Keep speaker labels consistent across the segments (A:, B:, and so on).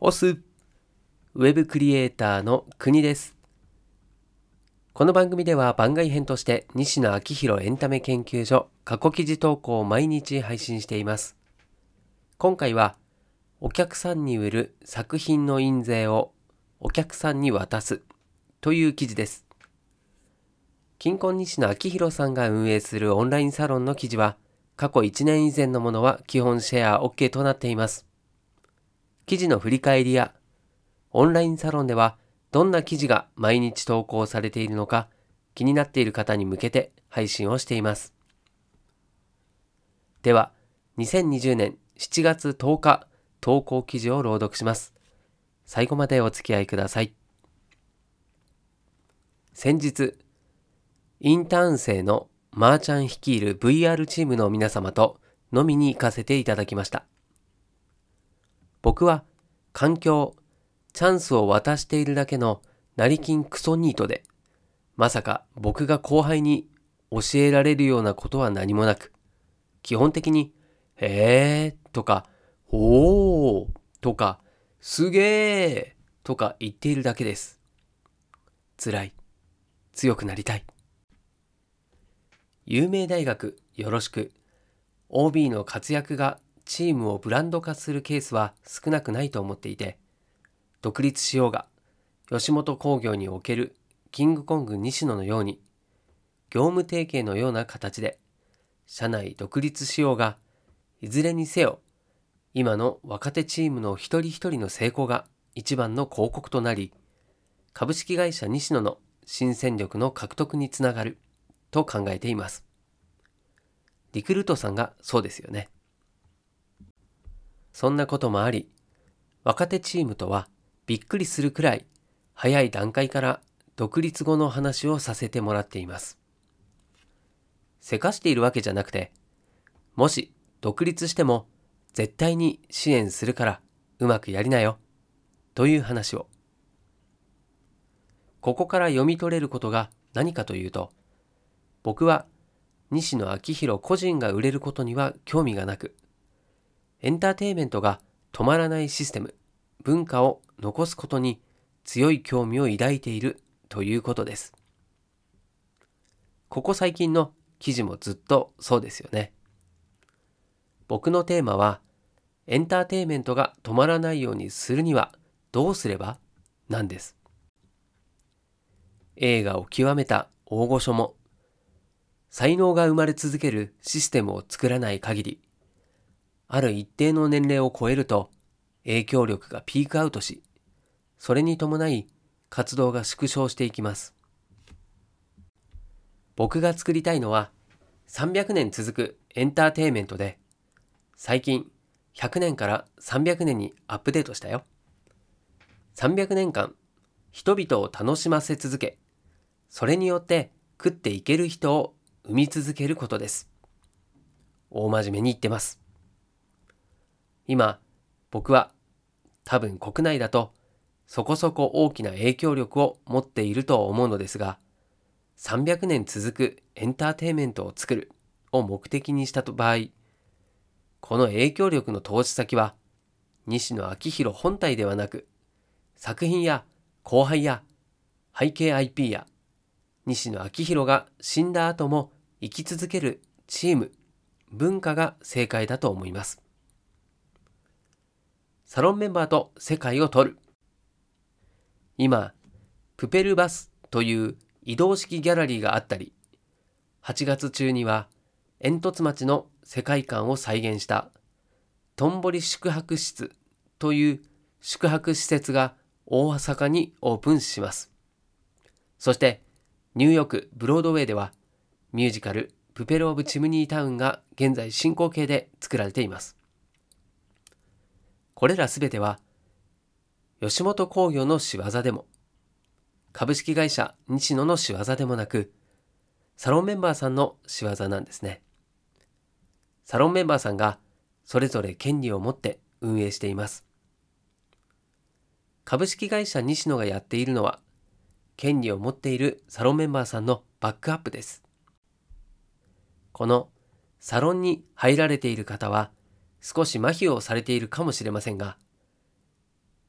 A: オスウェブクリエイターの国です。この番組では番外編として西野昭弘エンタメ研究所過去記事投稿を毎日配信しています。今回はお客さんに売る作品の印税をお客さんに渡すという記事です。金婚西野昭弘さんが運営するオンラインサロンの記事は過去1年以前のものは基本シェア OK となっています。記事の振り返りや、オンラインサロンではどんな記事が毎日投稿されているのか気になっている方に向けて配信をしています。では、2020年7月10日投稿記事を朗読します。最後までお付き合いください。先日、インターン生のマーちゃん率いる VR チームの皆様と飲みに行かせていただきました。僕は環境、チャンスを渡しているだけの成金クソニートで、まさか僕が後輩に教えられるようなことは何もなく、基本的に、へーとか、おーとか、すげーとか言っているだけです。辛い。強くなりたい。有名大学よろしく。OB の活躍がチームをブランド化するケースは少なくないと思っていて、独立しようが、吉本興業におけるキングコング西野のように、業務提携のような形で、社内独立しようが、いずれにせよ、今の若手チームの一人一人の成功が一番の広告となり、株式会社西野の新戦力の獲得につながると考えています。リクルートさんがそうですよね。そんなこともあり、若手チームとはびっくりするくらい早い段階から独立後の話をさせてもらっています。せかしているわけじゃなくて、もし独立しても絶対に支援するからうまくやりなよ、という話を。ここから読み取れることが何かというと、僕は西野昭弘個人が売れることには興味がなく、エンターテイメントが止まらないシステム、文化を残すことに強い興味を抱いているということです。ここ最近の記事もずっとそうですよね。僕のテーマは、エンターテイメントが止まらないようにするにはどうすれば？なんです。映画を極めた大御所も、才能が生まれ続けるシステムを作らない限り、ある一定の年齢を超えると影響力がピークアウトし、それに伴い活動が縮小していきます。僕が作りたいのは300年続くエンターテイメントで、最近100年から300年にアップデートしたよ。300年間人々を楽しませ続け、それによって食っていける人を生み続けることです。大真面目に言ってます。今、僕は多分国内だとそこそこ大きな影響力を持っていると思うのですが、300年続くエンターテインメントを作るを目的にした場合、この影響力の投資先は西野昭弘本体ではなく、作品や後輩や背景 IP や西野昭弘が死んだ後も生き続けるチーム、文化が正解だと思います。サロンメンバーと世界を取る。今、プペルバスという移動式ギャラリーがあったり、8月中には煙突町の世界観を再現したトンボリ宿泊室という宿泊施設が大阪にオープンします。そしてニューヨークブロードウェイではミュージカルプペル・オブ・チムニータウンが現在進行形で作られています。これらすべては、吉本興業の仕業でも、株式会社西野の仕業でもなく、サロンメンバーさんの仕業なんですね。サロンメンバーさんがそれぞれ権利を持って運営しています。株式会社西野がやっているのは、権利を持っているサロンメンバーさんのバックアップです。このサロンに入られている方は、少し麻痺をされているかもしれませんが、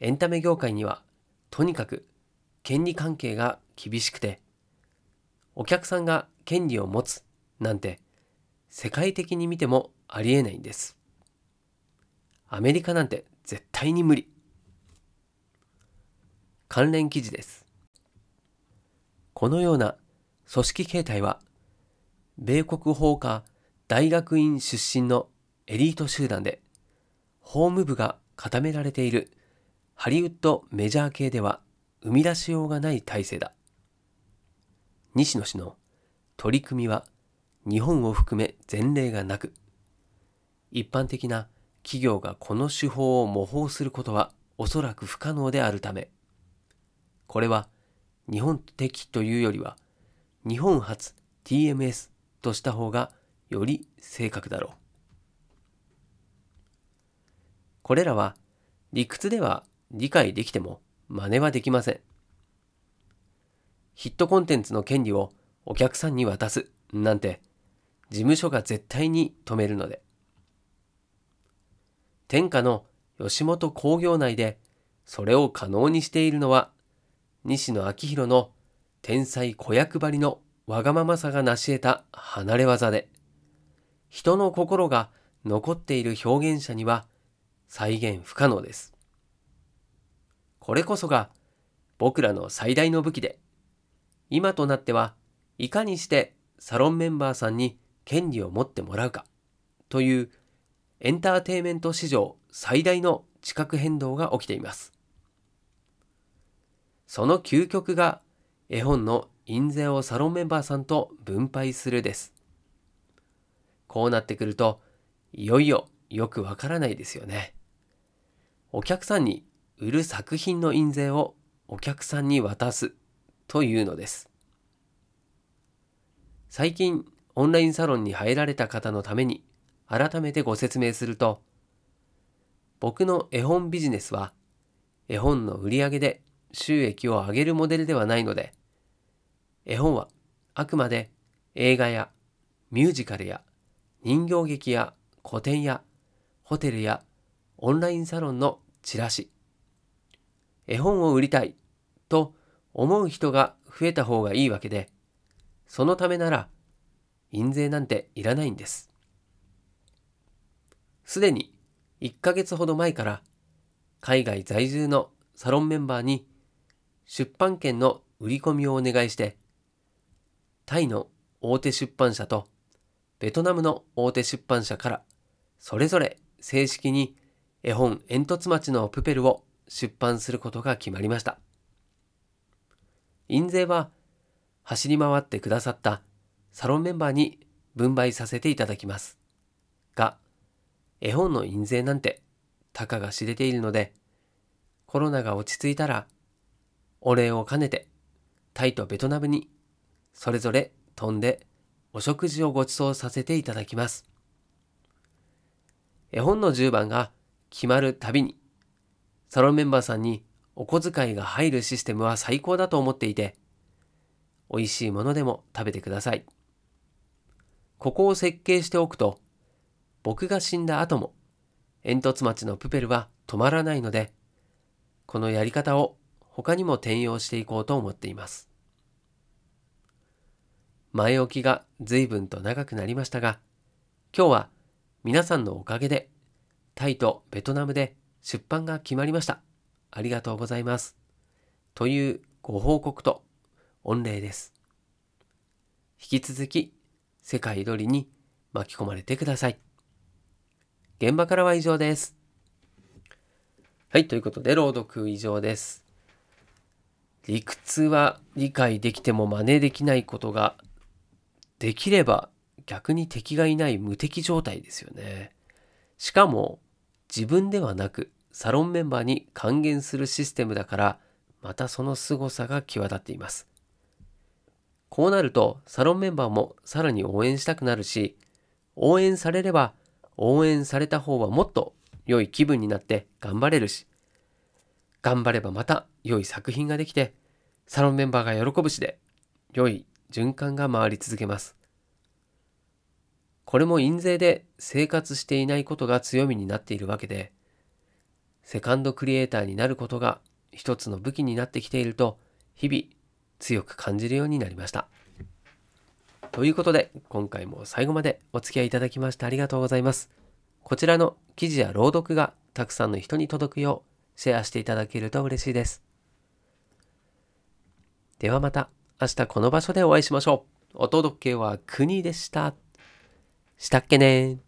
A: エンタメ業界にはとにかく権利関係が厳しくてお客さんが権利を持つなんて世界的に見てもありえないんです。アメリカなんて絶対に無理。関連記事です。このような組織形態は米国法科大学院出身のエリート集団で法務部が固められているハリウッドメジャー系では生み出しようがない体制だ。西野氏の取り組みは日本を含め前例がなく、一般的な企業がこの手法を模倣することはおそらく不可能であるため、これは日本的というよりは日本初 TMS とした方がより正確だろう。これらは理屈では理解できても真似はできません。ヒットコンテンツの権利をお客さんに渡すなんて事務所が絶対に止めるので。天下の吉本興業内でそれを可能にしているのは西野昭弘の天才子役張りのわがままさが成し得た離れ技で人の心が残っている表現者には再現不可能です。これこそが僕らの最大の武器で今となってはいかにしてサロンメンバーさんに権利を持ってもらうかというエンターテイメント史上最大の地殻変動が起きています。その究極が絵本の印税をサロンメンバーさんと分配するです。こうなってくると、いよいよよくわからないですよね。お客さんに売る作品の印税をお客さんに渡すというのです。最近オンラインサロンに入られた方のために改めてご説明すると、僕の絵本ビジネスは絵本の売り上げで収益を上げるモデルではないので、絵本はあくまで映画やミュージカルや人形劇や古典やホテルやオンラインサロンのチラシ、絵本を売りたいと思う人が増えた方がいいわけで、そのためなら印税なんていらないんです。すでに1ヶ月ほど前から海外在住のサロンメンバーに出版権の売り込みをお願いして、タイの大手出版社とベトナムの大手出版社からそれぞれ正式に絵本煙突町のプペルを出版することが決まりました。印税は走り回ってくださったサロンメンバーに分配させていただきます。が、絵本の印税なんてたかが知れているので、コロナが落ち着いたら、お礼を兼ねて、タイとベトナムにそれぞれ飛んでお食事をご馳走させていただきます。絵本の10番が決まるたびに、サロンメンバーさんにお小遣いが入るシステムは最高だと思っていて、美味しいものでも食べてください。ここを設計しておくと、僕が死んだ後も煙突町のプペルは止まらないので、このやり方を他にも転用していこうと思っています。前置きが随分と長くなりましたが、今日は皆さんのおかげでタイとベトナムで出版が決まりました。ありがとうございます。というご報告と御礼です。引き続き世界鳥に巻き込まれてください。現場からは以上です。はい、ということで朗読以上です。理屈は理解できても真似できないことができれば逆に敵がいない無敵状態ですよね。しかも自分ではなくサロンメンバーに還元するシステムだからまたその凄さが際立っています。こうなると、サロンメンバーもさらに応援したくなるし、応援されれば、応援された方はもっと良い気分になって頑張れるし、頑張ればまた良い作品ができて、サロンメンバーが喜ぶしで、良い循環が回り続けます。これも印税で生活していないことが強みになっているわけで、セカンドクリエイターになることが一つの武器になってきていると日々強く感じるようになりました。ということで今回も最後までお付き合いいただきましてありがとうございます。こちらの記事や朗読がたくさんの人に届くようシェアしていただけると嬉しいです。ではまた明日この場所でお会いしましょう。お届けは国でした。したっけね。